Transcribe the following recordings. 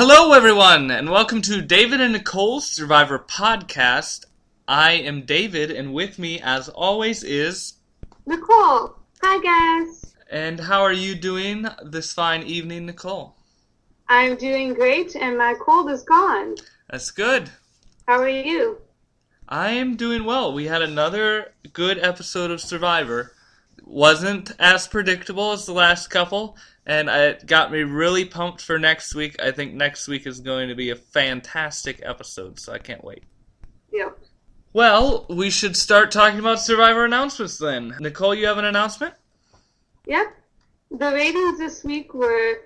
Hello, everyone, and welcome to David and Nicole's Survivor podcast. I am David, and with me, as always, is. Nicole. Hi, guys. And how are you doing this fine evening, Nicole? I'm doing great, and my cold is gone. That's good. How are you? I am doing well. We had another good episode of Survivor. Wasn't as predictable as the last couple, and it got me really pumped for next week. I think next week is going to be a fantastic episode, so I can't wait. Yep. Well, we should start talking about Survivor announcements then. Nicole, you have an announcement? Yep. The ratings this week were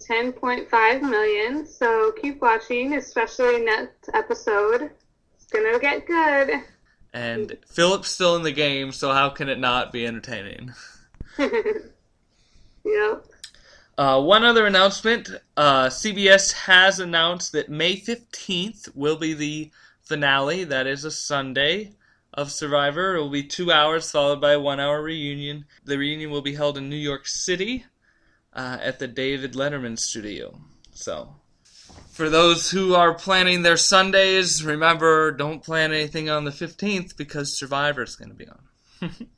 10.5 million, so keep watching, especially next episode. It's gonna get good. And Philip's still in the game, so how can it not be entertaining? yep. Uh, one other announcement uh, CBS has announced that May 15th will be the finale. That is a Sunday of Survivor. It will be two hours followed by a one hour reunion. The reunion will be held in New York City uh, at the David Letterman studio. So, for those who are planning their Sundays, remember don't plan anything on the 15th because Survivor is going to be on.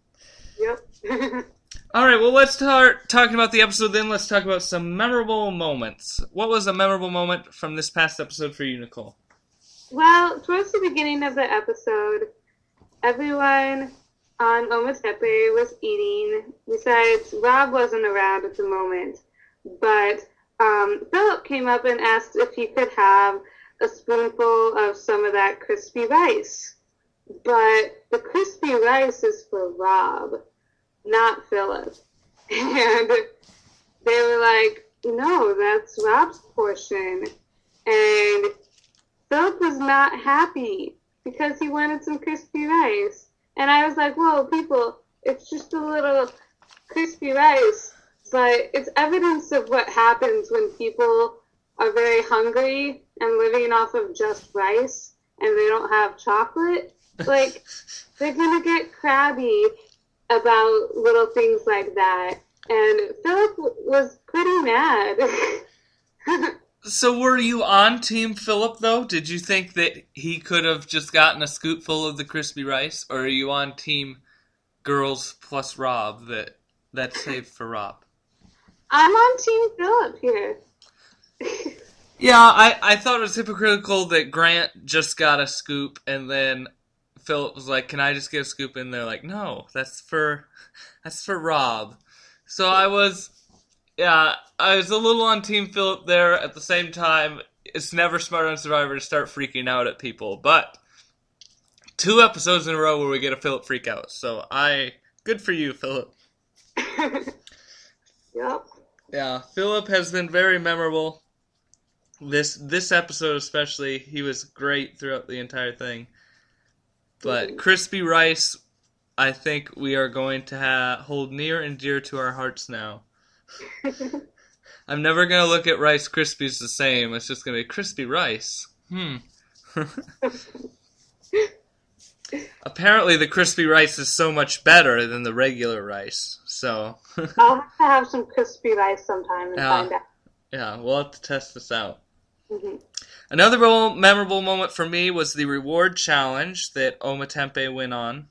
yep. All right, well, let's start talking about the episode then. Let's talk about some memorable moments. What was a memorable moment from this past episode for you, Nicole? Well, towards the beginning of the episode, everyone on Ometepe was eating. Besides, Rob wasn't around at the moment. But um, Philip came up and asked if he could have a spoonful of some of that crispy rice. But the crispy rice is for Rob not Philip. And they were like, no, that's Rob's portion. And Philip was not happy because he wanted some crispy rice. And I was like, whoa, people, it's just a little crispy rice. But it's evidence of what happens when people are very hungry and living off of just rice and they don't have chocolate. Like, they're going to get crabby about little things like that. And Philip was pretty mad. so were you on Team Philip though? Did you think that he could have just gotten a scoop full of the crispy rice, or are you on Team Girls plus Rob that that's saved for Rob? I'm on Team Philip here. yeah, I, I thought it was hypocritical that Grant just got a scoop and then Philip was like, "Can I just get a scoop?" And they're like, "No, that's for that's for Rob." So I was, yeah, I was a little on Team Philip there. At the same time, it's never smart on Survivor to start freaking out at people, but two episodes in a row where we get a Philip freak out. So I, good for you, Philip. yep. Yeah, Philip has been very memorable. This this episode especially, he was great throughout the entire thing. But crispy rice, I think we are going to ha- hold near and dear to our hearts now. I'm never gonna look at Rice Krispies the same. It's just gonna be crispy rice. Hmm. Apparently, the crispy rice is so much better than the regular rice. So I'll have to have some crispy rice sometime and Yeah. find out. yeah, we'll have to test this out. Hmm Another mo- memorable moment for me was the reward challenge that Ometepe went on.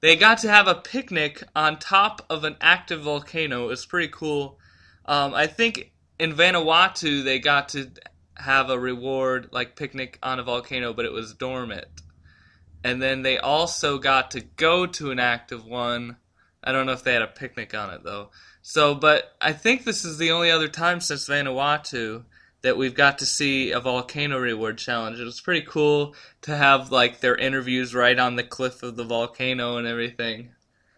They got to have a picnic on top of an active volcano. It was pretty cool. Um, I think in Vanuatu they got to have a reward like picnic on a volcano, but it was dormant. And then they also got to go to an active one. I don't know if they had a picnic on it though. So, but I think this is the only other time since Vanuatu that we've got to see a volcano reward challenge. It was pretty cool to have like their interviews right on the cliff of the volcano and everything.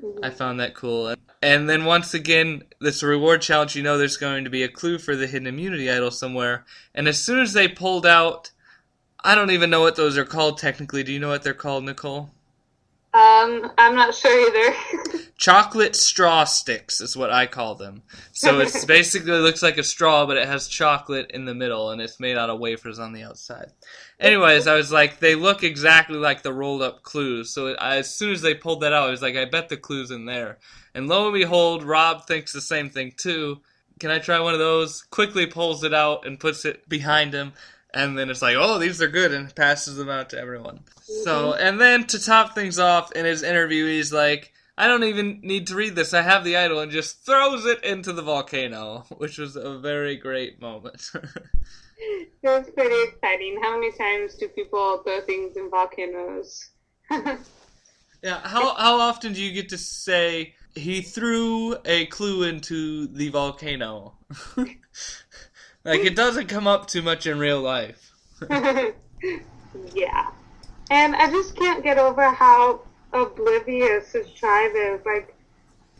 Mm-hmm. I found that cool. And then once again, this reward challenge, you know there's going to be a clue for the hidden immunity idol somewhere. And as soon as they pulled out, I don't even know what those are called technically. Do you know what they're called, Nicole? Um, I'm not sure either. Chocolate straw sticks is what I call them. So it's basically looks like a straw, but it has chocolate in the middle, and it's made out of wafers on the outside. Anyways, I was like, they look exactly like the rolled up clues. So I, as soon as they pulled that out, I was like, I bet the clues in there. And lo and behold, Rob thinks the same thing too. can I try one of those? Quickly pulls it out and puts it behind him. And then it's like, oh, these are good, and passes them out to everyone. So, mm-hmm. and then to top things off, in his interview, he's like, I don't even need to read this. I have the idol, and just throws it into the volcano, which was a very great moment. It was pretty exciting. How many times do people throw things in volcanoes? yeah, how how often do you get to say he threw a clue into the volcano? Like it doesn't come up too much in real life. yeah. And I just can't get over how oblivious his tribe is. Like,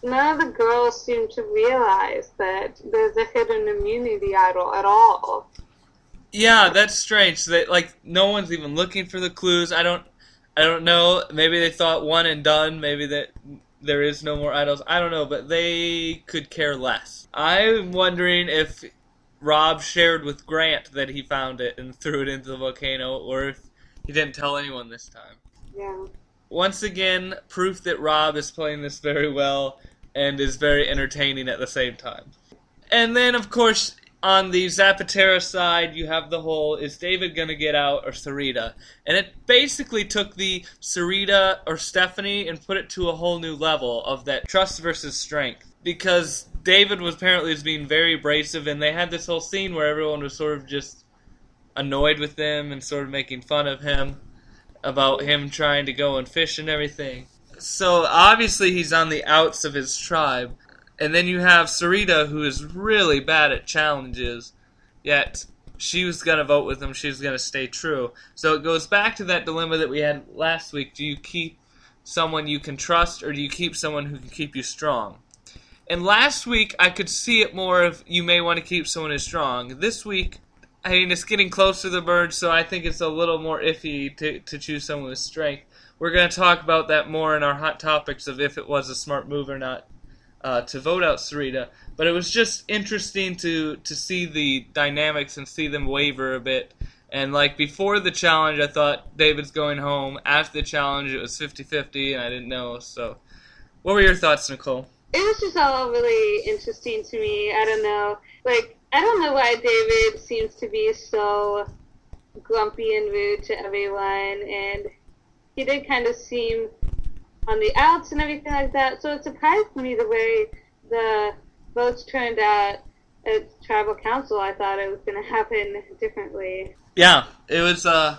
none of the girls seem to realize that there's a hidden immunity idol at all. Yeah, that's strange. That like no one's even looking for the clues. I don't, I don't know. Maybe they thought one and done. Maybe that there is no more idols. I don't know, but they could care less. I'm wondering if Rob shared with Grant that he found it and threw it into the volcano, or if he didn't tell anyone this time. Yeah. Once again, proof that Rob is playing this very well and is very entertaining at the same time. And then, of course, on the Zapatera side, you have the whole is David going to get out or Sarita? And it basically took the Sarita or Stephanie and put it to a whole new level of that trust versus strength. Because David was apparently was being very abrasive, and they had this whole scene where everyone was sort of just annoyed with him and sort of making fun of him about him trying to go and fish and everything. So obviously he's on the outs of his tribe. And then you have Sarita, who is really bad at challenges, yet she was going to vote with him. She's going to stay true. So it goes back to that dilemma that we had last week. Do you keep someone you can trust, or do you keep someone who can keep you strong? And last week, I could see it more of you may want to keep someone as strong. This week, I mean, it's getting close to the merge, so I think it's a little more iffy to, to choose someone with strength. We're going to talk about that more in our hot topics of if it was a smart move or not uh, to vote out Sarita. But it was just interesting to, to see the dynamics and see them waver a bit. And like before the challenge, I thought David's going home. After the challenge, it was 50 50, and I didn't know. So, what were your thoughts, Nicole? It was just all really interesting to me. I don't know. Like, I don't know why David seems to be so grumpy and rude to everyone, and he did kind of seem on the outs and everything like that. So it surprised me the way the votes turned out at tribal council. I thought it was going to happen differently. Yeah, it was. Uh,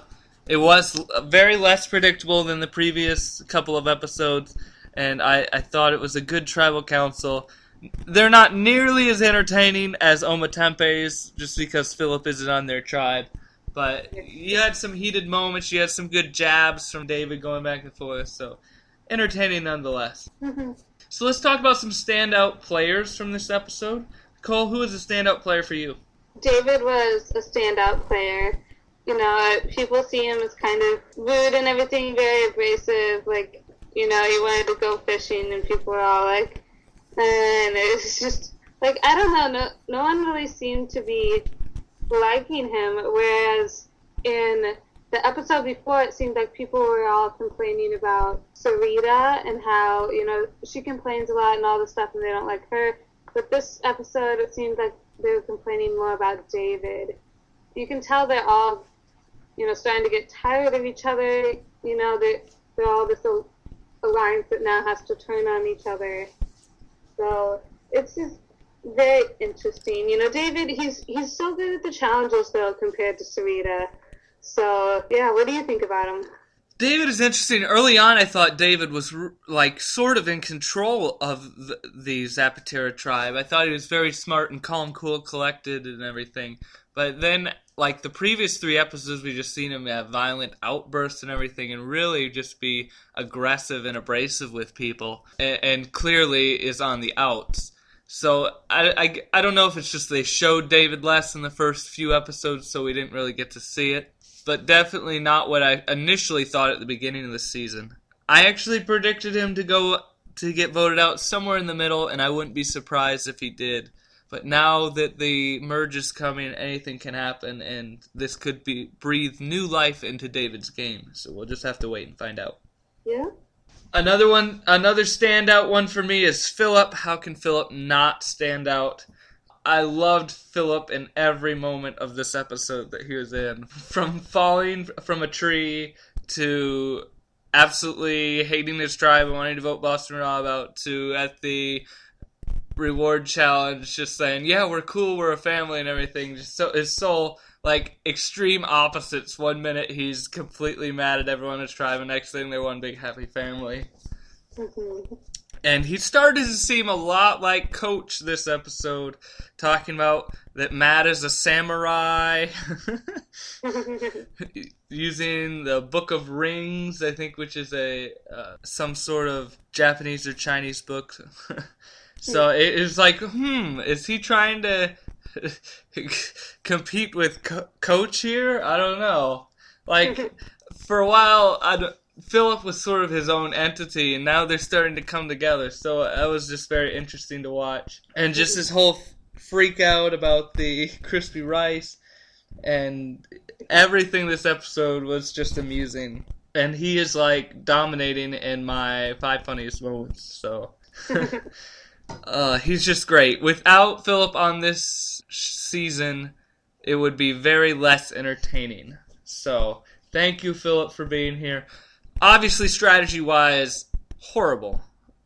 it was very less predictable than the previous couple of episodes, and I, I thought it was a good tribal council they're not nearly as entertaining as Ometepe's, just because Philip isn't on their tribe. But you had some heated moments. You had some good jabs from David going back and forth. So entertaining nonetheless. Mm-hmm. So let's talk about some standout players from this episode. Cole, who is a standout player for you? David was a standout player. You know, people see him as kind of rude and everything, very abrasive. Like, you know, he wanted to go fishing, and people were all like, eh, and it's just like I don't know. No, no one really seemed to be liking him. Whereas in the episode before, it seemed like people were all complaining about Sarita and how you know she complains a lot and all this stuff, and they don't like her. But this episode, it seems like they were complaining more about David. You can tell they're all, you know, starting to get tired of each other. You know, they they're all this alliance that now has to turn on each other. So it's just very interesting. You know, David, he's he's so good at the challenges though compared to Sarita. So yeah, what do you think about him? David is interesting. Early on, I thought David was like sort of in control of the, the Zapatera tribe. I thought he was very smart and calm, cool, collected, and everything. But then, like the previous three episodes, we just seen him have violent outbursts and everything, and really just be aggressive and abrasive with people, and, and clearly is on the outs. So I, I, I don't know if it's just they showed David less in the first few episodes, so we didn't really get to see it. But definitely not what I initially thought at the beginning of the season. I actually predicted him to go to get voted out somewhere in the middle, and I wouldn't be surprised if he did. But now that the merge is coming, anything can happen, and this could be breathe new life into David's game. So we'll just have to wait and find out. Yeah. Another one, another standout one for me is Philip. How can Philip not stand out? I loved Philip in every moment of this episode that he was in. From falling from a tree to absolutely hating his tribe and wanting to vote Boston Rob out to at the reward challenge just saying, Yeah, we're cool, we're a family and everything. Just so his so like extreme opposites. One minute he's completely mad at everyone in his tribe, and next thing they're one big happy family. Mm-hmm. And he started to seem a lot like Coach this episode, talking about that Matt is a samurai, using the Book of Rings, I think, which is a uh, some sort of Japanese or Chinese book. so it is like, hmm, is he trying to compete with Co- Coach here? I don't know. Like for a while, I don't, Philip was sort of his own entity, and now they're starting to come together. So that was just very interesting to watch, and just this whole freak out about the crispy rice, and everything this episode was just amusing. And he is like dominating in my five funniest moments. So. Uh, he's just great. Without Philip on this season, it would be very less entertaining. So, thank you, Philip, for being here. Obviously, strategy wise, horrible.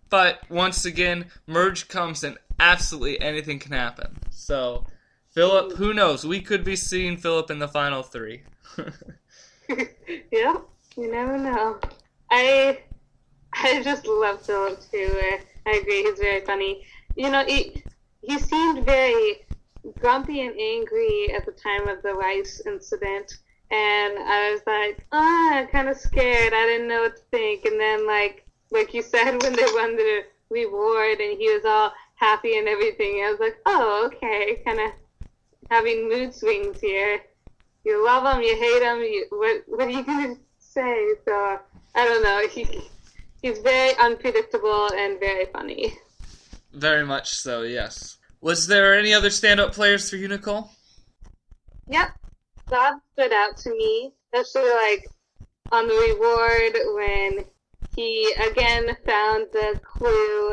But once again, merge comes and absolutely anything can happen. So, Philip, who knows? We could be seeing Philip in the final three. yeah, you never know. I I just love Philip too. I agree. He's very funny. You know, he he seemed very grumpy and angry at the time of the rice incident, and I was like, ah, kind of scared. I didn't know what to think. And then, like like you said, when they won the reward and he was all happy and everything, I was like, oh, okay, kind of having mood swings here. You love him, you hate him. You, what what are you gonna say? So I don't know. He He's very unpredictable and very funny. Very much so, yes. Was there any other stand-up players for you, Nicole? Yep. Bob stood out to me, especially like on the reward when he again found the clue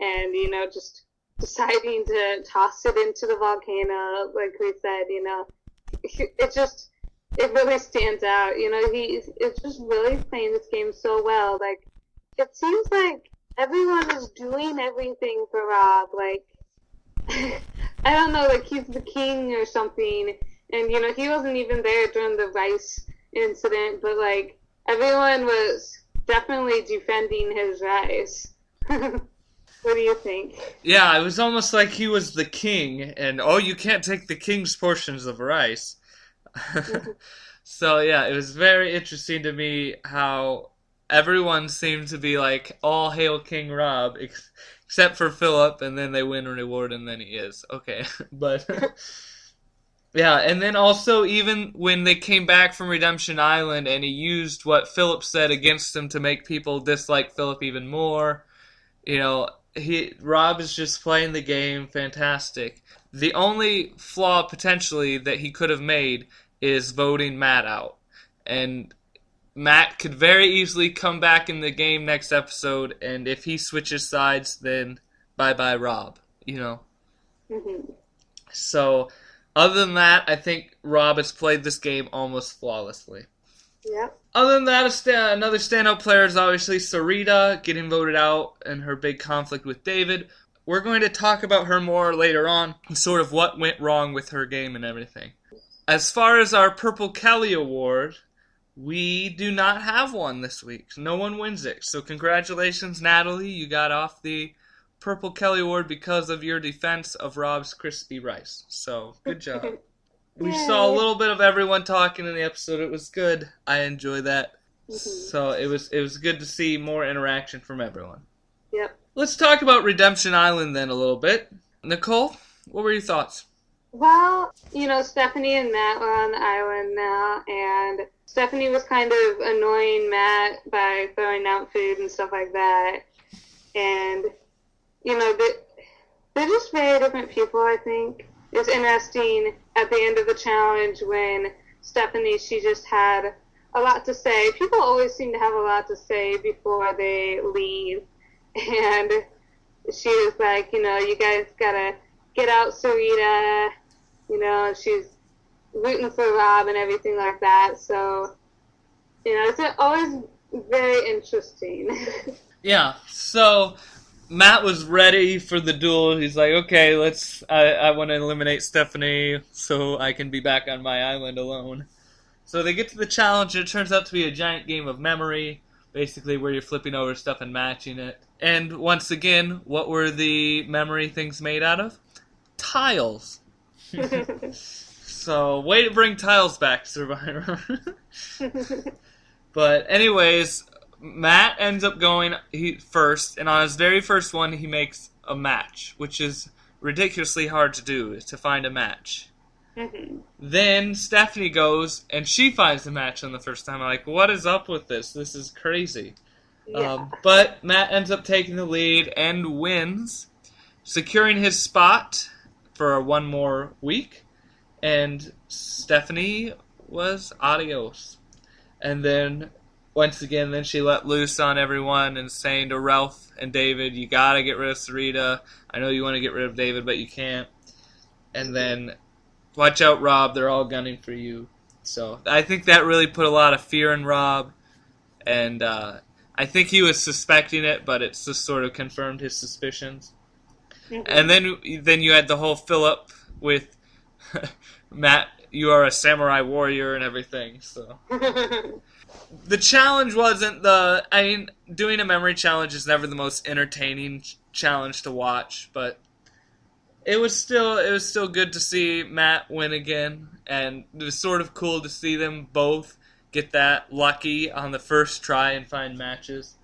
and, you know, just deciding to toss it into the volcano, like we said, you know, it just, it really stands out. You know, he it's just really playing this game so well. Like, it seems like everyone is doing everything for Rob. Like, I don't know, like he's the king or something. And, you know, he wasn't even there during the rice incident, but, like, everyone was definitely defending his rice. what do you think? Yeah, it was almost like he was the king, and oh, you can't take the king's portions of rice. Mm-hmm. so, yeah, it was very interesting to me how everyone seemed to be like all hail King Rob ex- except for Philip, and then they win a reward, and then he is okay. but yeah, and then also even when they came back from Redemption Island, and he used what Philip said against him to make people dislike Philip even more. You know, he Rob is just playing the game fantastic. The only flaw potentially that he could have made is voting Matt out. And Matt could very easily come back in the game next episode, and if he switches sides, then bye bye Rob. You know. Mm-hmm. So, other than that, I think Rob has played this game almost flawlessly. Yeah. Other than that, sta- another standout player is obviously Sarita getting voted out and her big conflict with David. We're going to talk about her more later on, and sort of what went wrong with her game and everything. As far as our Purple Kelly Award, we do not have one this week. No one wins it. So congratulations, Natalie. You got off the Purple Kelly Award because of your defense of Rob's crispy rice. So good job. we saw a little bit of everyone talking in the episode. It was good. I enjoy that. Mm-hmm. So it was it was good to see more interaction from everyone. Yep. Let's talk about Redemption Island then a little bit. Nicole, what were your thoughts? Well, you know, Stephanie and Matt were on the island now, and Stephanie was kind of annoying Matt by throwing out food and stuff like that. And, you know, they're just very different people, I think. It's interesting at the end of the challenge when Stephanie, she just had a lot to say. People always seem to have a lot to say before they leave. And she was like, you know, you guys gotta get out Sarita. You know, she's rooting for Rob and everything like that. So, you know, it's always very interesting. yeah. So Matt was ready for the duel. He's like, okay, let's. I, I want to eliminate Stephanie so I can be back on my island alone. So they get to the challenge. It turns out to be a giant game of memory, basically where you're flipping over stuff and matching it. And once again, what were the memory things made out of? Tiles. so, way to bring tiles back, Survivor. but, anyways, Matt ends up going he, first, and on his very first one, he makes a match, which is ridiculously hard to do, to find a match. Mm-hmm. Then Stephanie goes and she finds the match on the first time. I'm like, what is up with this? This is crazy. Yeah. Um, but Matt ends up taking the lead and wins, securing his spot for one more week. And Stephanie was adios. And then once again, then she let loose on everyone and saying to Ralph and David, "You gotta get rid of Sarita. I know you want to get rid of David, but you can't." And then, watch out, Rob. They're all gunning for you. So I think that really put a lot of fear in Rob, and uh, I think he was suspecting it, but it just sort of confirmed his suspicions. Mm-hmm. And then, then you had the whole Philip with Matt. You are a samurai warrior and everything. So. the challenge wasn't the. I mean, doing a memory challenge is never the most entertaining challenge to watch, but it was still it was still good to see Matt win again, and it was sort of cool to see them both get that lucky on the first try and find matches,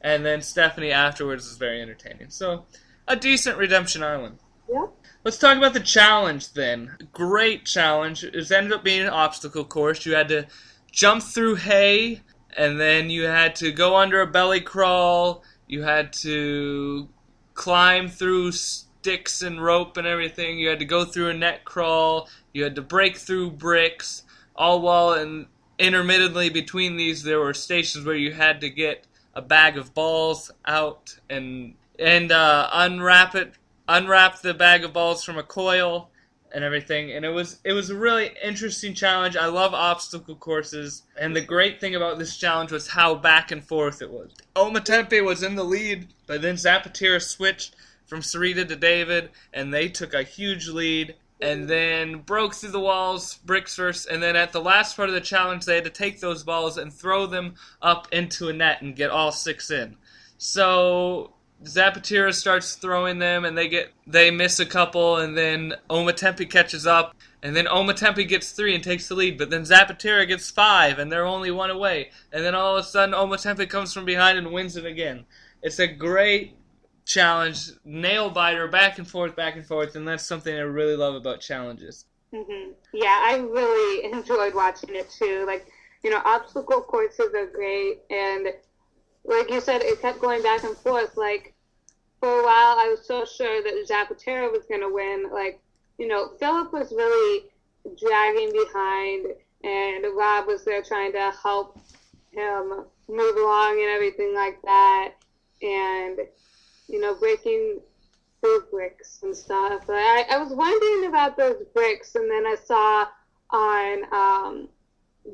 and then Stephanie afterwards was very entertaining. So, a decent Redemption Island. Yeah. Let's talk about the challenge then. Great challenge. It ended up being an obstacle course. You had to jump through hay, and then you had to go under a belly crawl. You had to climb through sticks and rope and everything. You had to go through a net crawl. You had to break through bricks. All while in, intermittently between these, there were stations where you had to get a bag of balls out and and uh, unwrap it, unwrap the bag of balls from a coil and everything. And it was it was a really interesting challenge. I love obstacle courses, and the great thing about this challenge was how back and forth it was. Ometepe was in the lead, but then Zapatera switched from Sarita to David, and they took a huge lead. And then broke through the walls, bricks first, and then at the last part of the challenge, they had to take those balls and throw them up into a net and get all six in. So Zapatera starts throwing them, and they get they miss a couple, and then Ometepe catches up, and then Ometepe gets three and takes the lead, but then Zapatera gets five, and they're only one away, and then all of a sudden Ometepe comes from behind and wins it again. It's a great challenge, nail biter, back and forth, back and forth, and that's something I really love about challenges. Mm-hmm. Yeah, I really enjoyed watching it too. Like, you know, obstacle courses are great, and like you said, it kept going back and forth. Like for a while, I was so sure that Zapatera was going to win. Like you know, Philip was really dragging behind, and Rob was there trying to help him move along and everything like that, and you know, breaking through bricks and stuff. But I, I was wondering about those bricks, and then I saw on um,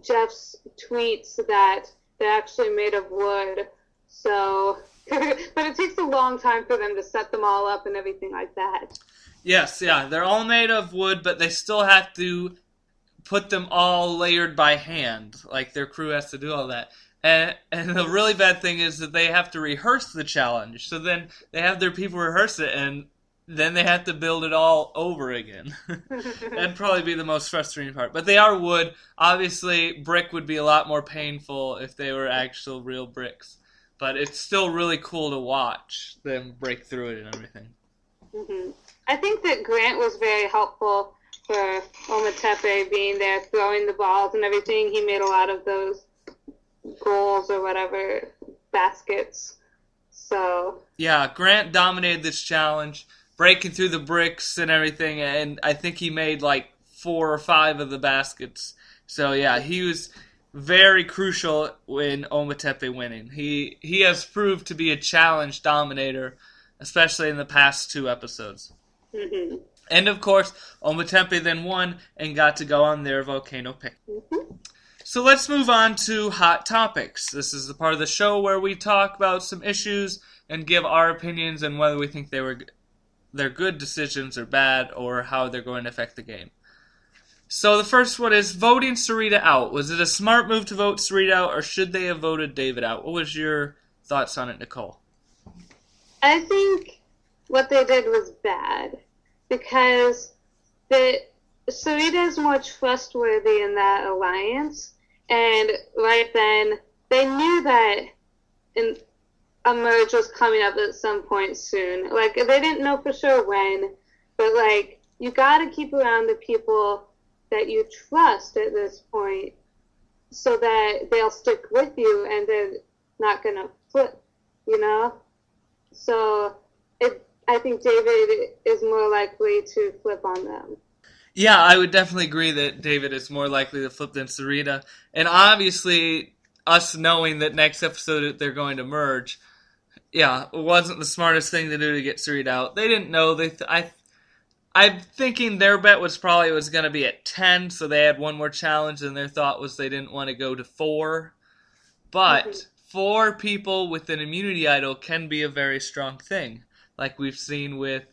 Jeff's tweets that they're actually made of wood. So, but it takes a long time for them to set them all up and everything like that. Yes, yeah, they're all made of wood, but they still have to put them all layered by hand. Like their crew has to do all that. And, and the really bad thing is that they have to rehearse the challenge. So then they have their people rehearse it, and then they have to build it all over again. That'd probably be the most frustrating part. But they are wood. Obviously, brick would be a lot more painful if they were actual real bricks but it's still really cool to watch them break through it and everything. Mm-hmm. I think that Grant was very helpful for Ometepe being there, throwing the balls and everything. He made a lot of those goals or whatever baskets. So yeah, Grant dominated this challenge, breaking through the bricks and everything, and I think he made like four or five of the baskets. So yeah, he was very crucial in Ometepe winning. He he has proved to be a challenge dominator, especially in the past two episodes. Mm-hmm. And of course, Ometepe then won and got to go on their volcano pick. Mhm. So let's move on to hot topics. This is the part of the show where we talk about some issues and give our opinions and whether we think they were they're good decisions or bad or how they're going to affect the game. So the first one is voting Sarita out. Was it a smart move to vote Sarita out or should they have voted David out? What was your thoughts on it, Nicole? I think what they did was bad because the Sarita is more trustworthy in that alliance, and right then they knew that in, a merge was coming up at some point soon. Like they didn't know for sure when, but like you got to keep around the people that you trust at this point, so that they'll stick with you and they're not gonna flip. You know. So it, I think David is more likely to flip on them. Yeah, I would definitely agree that David is more likely to flip than Sarita. And obviously, us knowing that next episode they're going to merge, yeah, it wasn't the smartest thing to do to get Sarita out. They didn't know. They, th- I, I'm thinking their bet was probably was going to be at ten, so they had one more challenge, and their thought was they didn't want to go to four. But Mhm. four people with an immunity idol can be a very strong thing, like we've seen with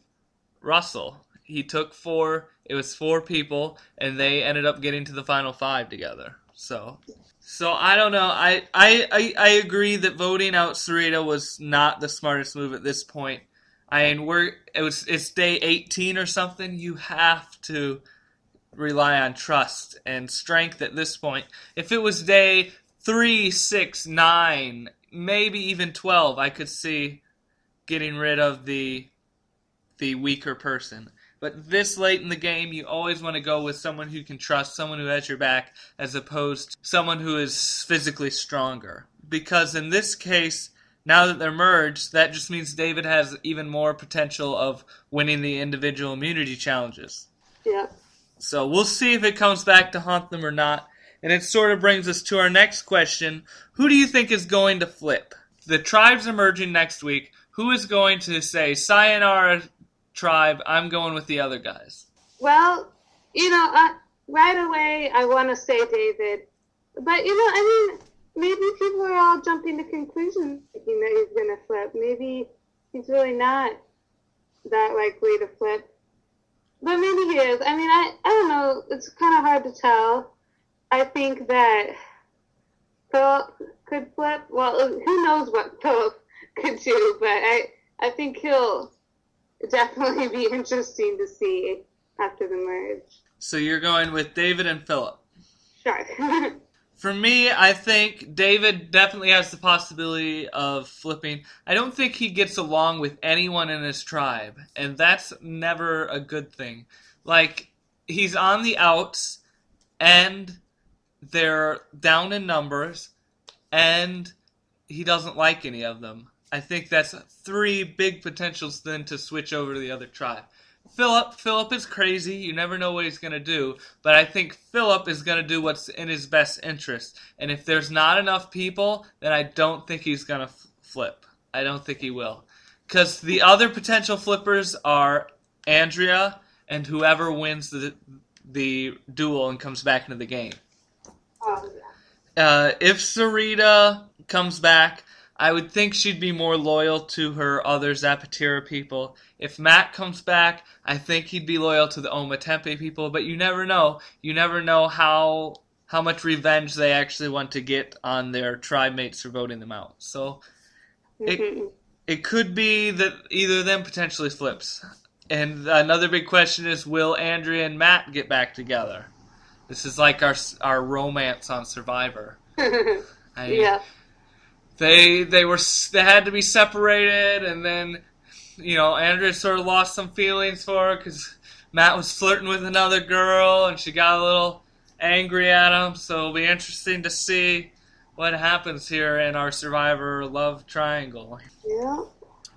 Russell. He took four. It was four people, and they ended up getting to the final five together. So, so I don't know. I I I, I agree that voting out Sarita was not the smartest move at this point. I mean, we're it was it's day eighteen or something. You have to rely on trust and strength at this point. If it was day three, six, nine, maybe even twelve, I could see getting rid of the the weaker person. But this late in the game, you always want to go with someone who can trust, someone who has your back, as opposed to someone who is physically stronger. Because in this case, now that they're merged, that just means David has even more potential of winning the individual immunity challenges. Yeah. So we'll see if it comes back to haunt them or not. And it sort of brings us to our next question. Who do you think is going to flip? The tribes are merging next week. Who is going to say, Sayonara, tribe, I'm going with the other guys? Well, you know, uh, right away I want to say David, but you know, I mean, maybe people are all jumping to conclusions thinking that he's going to flip. Maybe he's really not that likely to flip, but maybe he is. I mean, I I don't know. It's kind of hard to tell. I think that Philip could flip. Well, who knows what Philip could do, but I I think he'll definitely be interesting to see after the merge. So you're going with David and Philip. Sure. For me, I think David definitely has the possibility of flipping. I don't think he gets along with anyone in his tribe, and that's never a good thing. Like, he's on the outs, and they're down in numbers, and he doesn't like any of them. I think that's three big potentials then to switch over to the other tribe. Philip, Philip is crazy. You never know what he's going to do, but I think Philip is going to do what's in his best interest. And if there's not enough people, then I don't think he's going to f- flip. I don't think he will. Cuz the other potential flippers are Andrea and whoever wins the the duel and comes back into the game. oh, yeah. Uh, if Sarita comes back, I would think she'd be more loyal to her other Zapatera people. If Matt comes back, I think he'd be loyal to the Ometepe people, but you never know. You never know how how much revenge they actually want to get on their tribe mates for voting them out. So It- Mhm. it could be that either of them potentially flips. And another big question is will Andrea and Matt get back together? This is like our our romance on Survivor. I mean, yeah. They they were they had to be separated, and then you know Andrea sort of lost some feelings for her because Matt was flirting with another girl, and she got a little angry at him. So it'll be interesting to see what happens here in our Survivor love triangle. Yeah.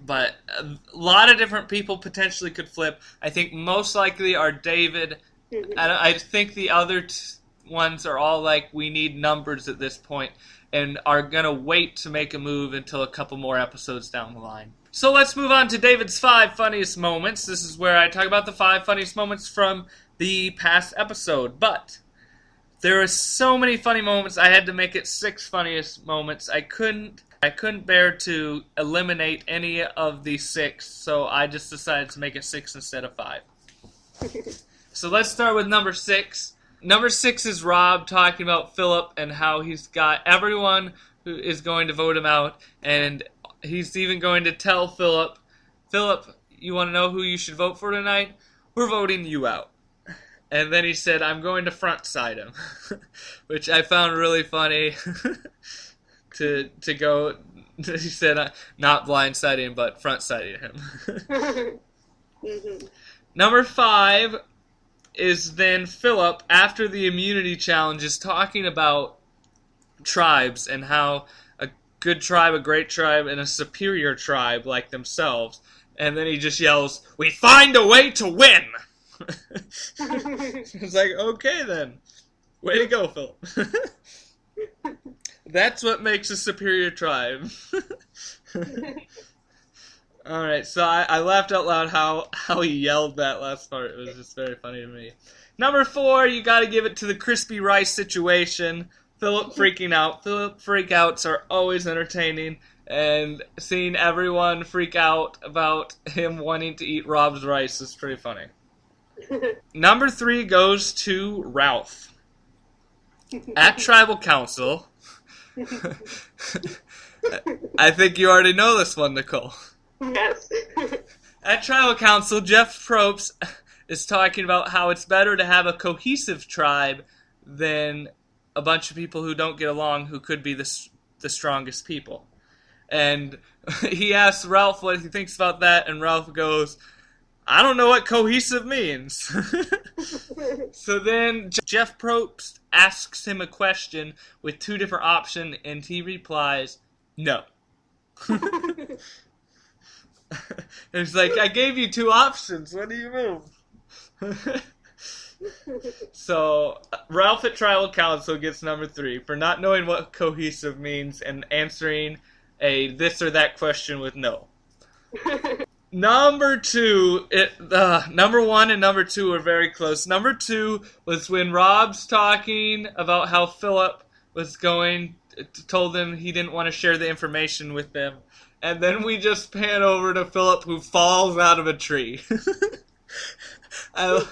But a lot of different people potentially could flip. I think most likely are David. Mhm. I, I think the other t- ones are all like we need numbers at this point. And are gonna wait to make a move until a couple more episodes down the line. So let's move on to David's five funniest moments. This is where I talk about the five funniest moments from the past episode. But there are so many funny moments. I had to make it six funniest moments. I couldn't. I couldn't bear to eliminate any of the six, so I just decided to make it six instead of five. so let's start with number six. Number six is Rob talking about Philip and how he's got everyone who is going to vote him out, and he's even going to tell Philip, Philip, you want to know who you should vote for tonight? We're voting you out. And then he said, I'm going to front side him, which I found really funny to to go. He said, uh, not blindsiding, but front siding him. mm-hmm. Number five is then Philip, after the immunity challenge, is talking about tribes and how a good tribe, a great tribe, and a superior tribe like themselves. And then he just yells, We find a way to win! it's like, okay then. Way to go, Philip. That's what makes a superior tribe. All right, so I, I laughed out loud how how he yelled that last part. It was just very funny to me. Number four, you got to give it to the crispy rice situation. Philip freaking out. Philip freakouts are always entertaining, and seeing everyone freak out about him wanting to eat Rob's rice is pretty funny. Number three goes to Ralph. At Tribal Council, I think you already know this one, Nicole. Yes. At Tribal Council, Jeff Probst is talking about how it's better to have a cohesive tribe than a bunch of people who don't get along who could be the, the strongest people. And he asks Ralph what he thinks about that, and Ralph goes, I don't know what cohesive means. so then Jeff Probst asks him a question with two different options, and he replies, No. it's like, I gave you two options. What do you move? so, Ralph at Tribal Council gets number three for not knowing what cohesive means and answering a this or that question with no. Number two, it, uh, number one and number two are very close. Number two was when Rob's talking about how Philip was going, told them he didn't want to share the information with them, and then we just pan over to Philip who falls out of a tree. I,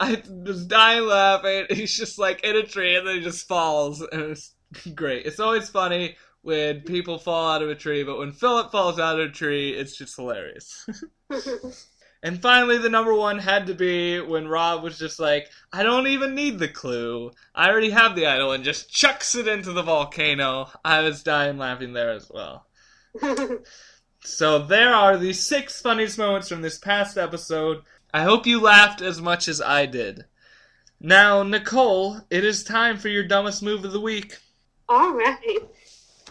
I was dying laughing. He's just like in a tree and then he just falls, and it's great. It's always funny when people fall out of a tree, but when Philip falls out of a tree, it's just hilarious. and finally, the number one had to be when Rob was just like, I don't even need the clue. I already have the idol, and just chucks it into the volcano. I was dying laughing there as well. so there are the six funniest moments from this past episode. I hope you laughed as much as I did. Now, Nicole, it is time for your dumbest move of the week. All right.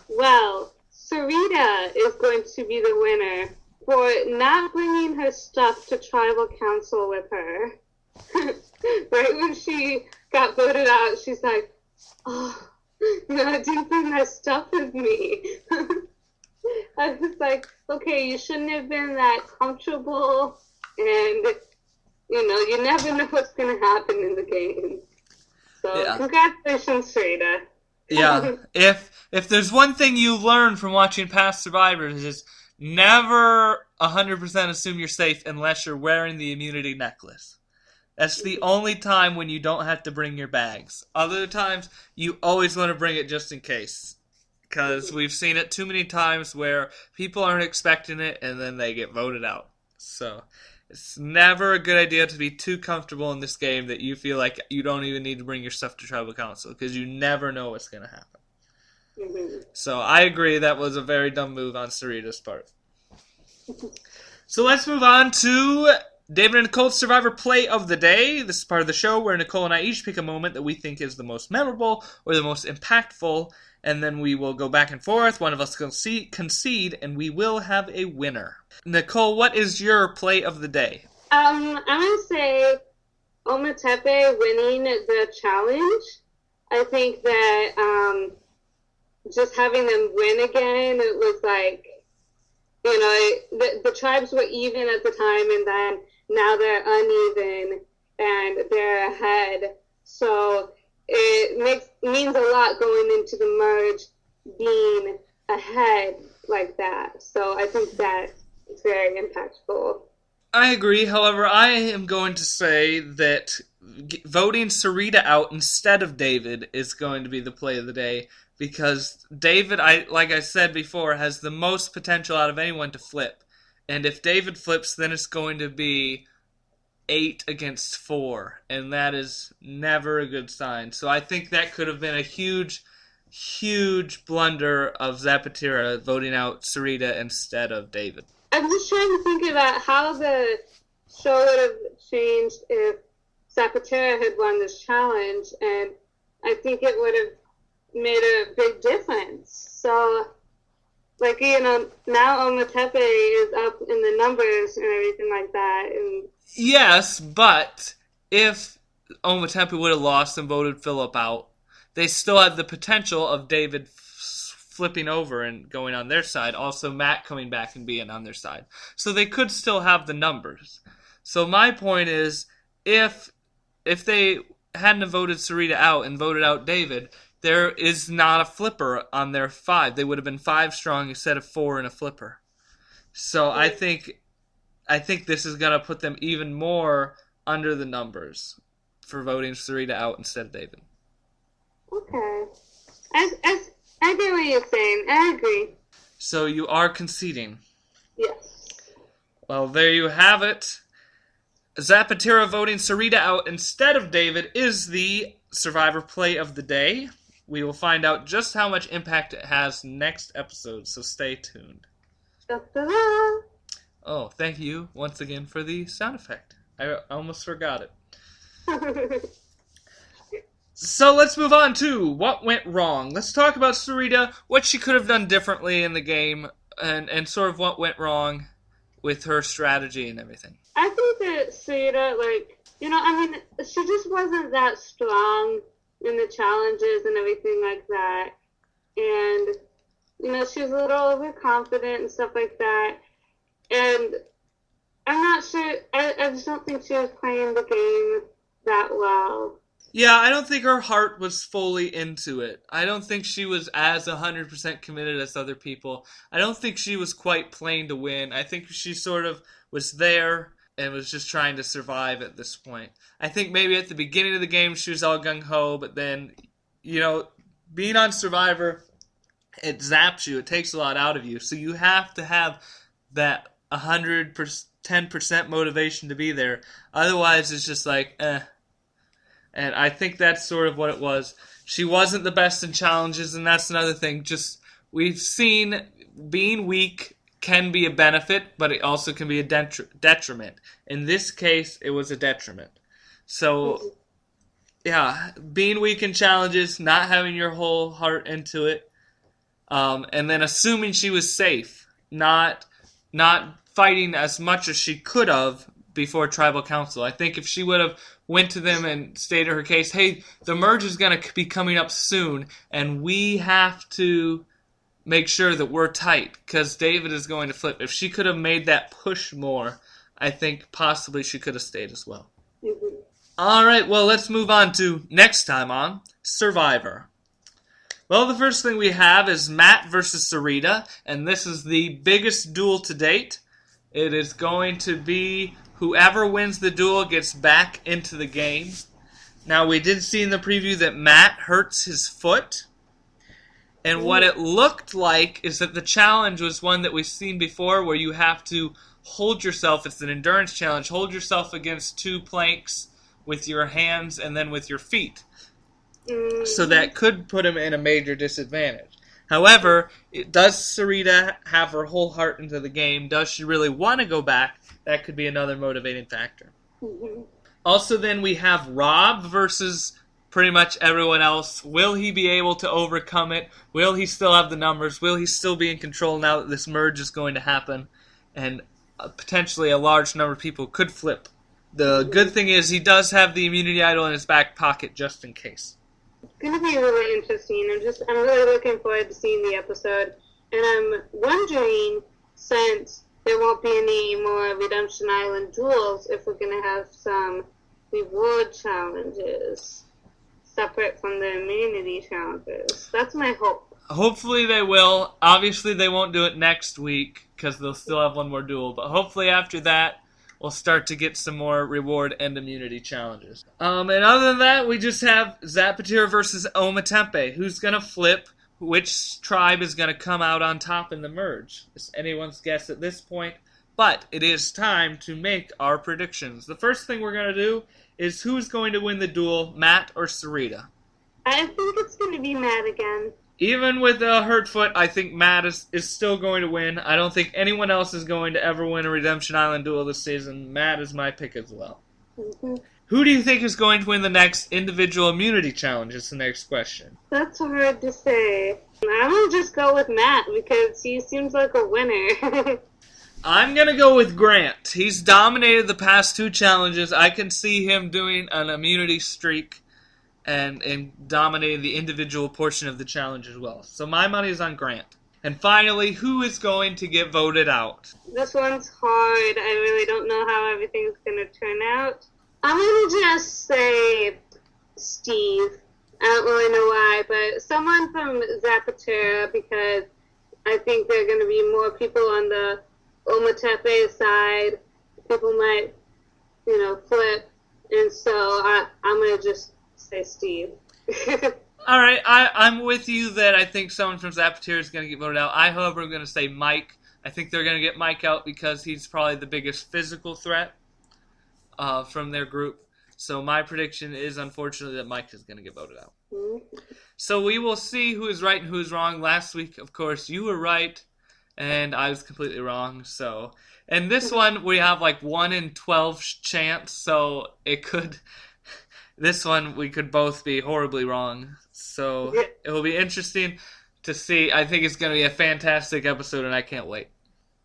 Well, Sarita is going to be the winner for not bringing her stuff to tribal council with her. right when she got voted out, she's like, "Oh, no, I didn't bring my stuff with me." I was like, "Okay, you shouldn't have been that comfortable, and you know, you never know what's going to happen in the game." So, Yeah. congratulations, Sarita. Yeah. if if there's one thing you learn from watching past survivors is never 100% assume you're safe unless you're wearing the immunity necklace. That's the only time when you don't have to bring your bags. Other times you always want to bring it just in case. Cuz we've seen it too many times where people aren't expecting it and then they get voted out. So it's never a good idea to be too comfortable in this game that you feel like you don't even need to bring your stuff to tribal council because you never know what's going to happen. Mhm. So I agree that was a very dumb move on Sarita's part. So let's move on to David and Nicole's Survivor Play of the Day. This is part of the show where Nicole and I each pick a moment that we think is the most memorable or the most impactful, and then we will go back and forth. One of us will see, concede, and we will have a winner. Nicole, what is your play of the day? Um, I'm gonna say Ometepe winning the challenge. I think that um, just having them win again, it was like, you know, the, the tribes were even at the time, and then now they're uneven and they're ahead. So it makes means a lot going into the merge being ahead like that. So I think that's very impactful. I agree. However, I am going to say that voting Sarita out instead of David is going to be the play of the day because David, I like I said before, has the most potential out of anyone to flip. And if David flips, then it's going to be eight against four, and that is never a good sign. So I think that could have been a huge, huge blunder of Zapatera voting out Sarita instead of David. I'm just trying to think about how the show would have changed if Zapatera had won this challenge, and I think it would have made a big difference. So, like you know, now Ometepe is up in the numbers and everything like that, and Yes, but if Ometepe would have lost and voted Phillip out, they still had the potential of David flipping over and going on their side. Also, Matt coming back and being on their side. So they could still have the numbers. So my point is, if if they hadn't voted Sarita out and voted out David, there is not a flipper on their five. They would have been five strong instead of four and a flipper. So I think I think this is going to put them even more under the numbers for voting Sarita out instead of David. Okay. I, I, I get what you're saying. I agree. So you are conceding. Yes. Well, there you have it. Zapatera voting Sarita out instead of David is the survivor play of the day. We will find out just how much impact it has next episode, so stay tuned. Oh, thank you once again for the sound effect. I almost forgot it. So let's move on to what went wrong. Let's talk about Sarita, what she could have done differently in the game, and, and sort of what went wrong with her strategy and everything. I think that Sarita, like, you know, I mean, she just wasn't that strong in the challenges and everything like that. And, you know, she was a little overconfident and stuff like that. And I'm not sure, I, I just don't think she was playing the game that well. Yeah, I don't think her heart was fully into it. I don't think she was as 100% committed as other people. I don't think she was quite playing to win. I think she sort of was there and was just trying to survive at this point. I think maybe at the beginning of the game she was all gung ho, but then, you know, being on Survivor, it zaps you. It takes a lot out of you. So you have to have that 110% motivation to be there. Otherwise, it's just like, eh. And I think that's sort of what it was. She wasn't the best in challenges, and that's another thing. Just we've seen being weak can be a benefit, but it also can be a detri- detriment. In this case, it was a detriment. So, yeah, being weak in challenges, not having your whole heart into it, um, and then assuming she was safe, not not fighting as much as she could have before tribal council. I think if she would have went to them and stated her case, hey, the merge is going to be coming up soon, and we have to make sure that we're tight because David is going to flip. If she could have made that push more, I think possibly she could have stayed as well. Mhm. All right, well, let's move on to next time on Survivor. Well, the first thing we have is Matt versus Sarita, and this is the biggest duel to date. It is going to be whoever wins the duel gets back into the game. Now, we did see in the preview that Matt hurts his foot. And what it looked like is that the challenge was one that we've seen before where you have to hold yourself, it's an endurance challenge, hold yourself against two planks with your hands and then with your feet. Mm, So that could put him in a major disadvantage. However, it, does Sarita have her whole heart into the game? Does she really want to go back? That could be another motivating factor. mhm. Also, then we have Rob versus pretty much everyone else. Will he be able to overcome it? Will he still have the numbers? Will he still be in control now that this merge is going to happen? And uh, potentially a large number of people could flip. The good thing is he does have the immunity idol in his back pocket just in case. It's gonna be really interesting. I'm just I'm really looking forward to seeing the episode, and I'm wondering since there won't be any more Redemption Island duels if we're gonna have some reward challenges separate from the immunity challenges. That's my hope. Hopefully they will. Obviously they won't do it next week because they'll still have one more duel. But hopefully after that we'll start to get some more reward and immunity challenges. Um, and other than that, we just have Zapatera versus Ometepe. Who's gonna flip? Which tribe is gonna come out on top in the merge? It's anyone's guess at this point. But it is time to make our predictions. The first thing we're gonna do is who's going to win the duel, Matt or Sarita? I think it's gonna be Matt again. Even with uh, hurt foot, I think Matt is, is still going to win. I don't think anyone else is going to ever win a Redemption Island duel this season. Matt is my pick as well. hmm Who do you think is going to win the next individual immunity challenge? Is the next question. That's hard to say. I'm gonna just go with Matt because he seems like a winner. I'm gonna go with Grant. He's dominated the past two challenges. I can see him doing an immunity streak and and dominating the individual portion of the challenge as well. So my money is on Grant. And finally, who is going to get voted out? this one's hard. I really don't know how everything's gonna turn out. I'm gonna just say Steve. I don't really know why, but someone from Zapatera because I think there are gonna be more people on the Ometepe aside. People might, you know, flip, and so I, I'm gonna just say Steve. All right, I, I'm with you that I think someone from Zapatera is going to get voted out. I, however, am going to say Mike. I think they're going to get Mike out because he's probably the biggest physical threat uh, from their group. So my prediction is, unfortunately, that Mike is going to get voted out. Mhm. So we will see who is right and who is wrong. Last week, of course, you were right, and I was completely wrong. So, and this one we have like one in twelve chance, so it could. This one we could both be horribly wrong. So it will be interesting to see. I think it's going to be a fantastic episode, and I can't wait.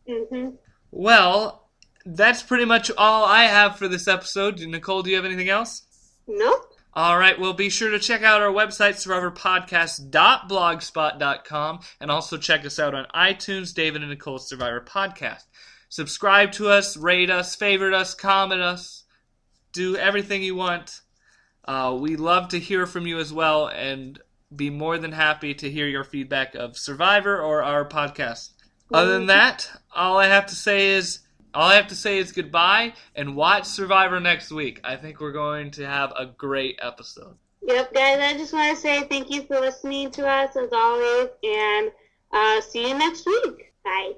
Mhm. Well, that's pretty much all I have for this episode. Nicole, do you have anything else? Nope. All right, well, be sure to check out our website, survivorpodcast.blogspot.com, and also check us out on iTunes, David and Nicole Survivor Podcast. Subscribe to us, rate us, favorite us, comment us, do everything you want. Uh, we love to hear from you as well, and be more than happy to hear your feedback of Survivor or our podcast. Other than that, all I have to say is all I have to say is goodbye and watch Survivor next week. I think we're going to have a great episode. Yep, guys, I just want to say thank you for listening to us as always, and uh, see you next week. Bye.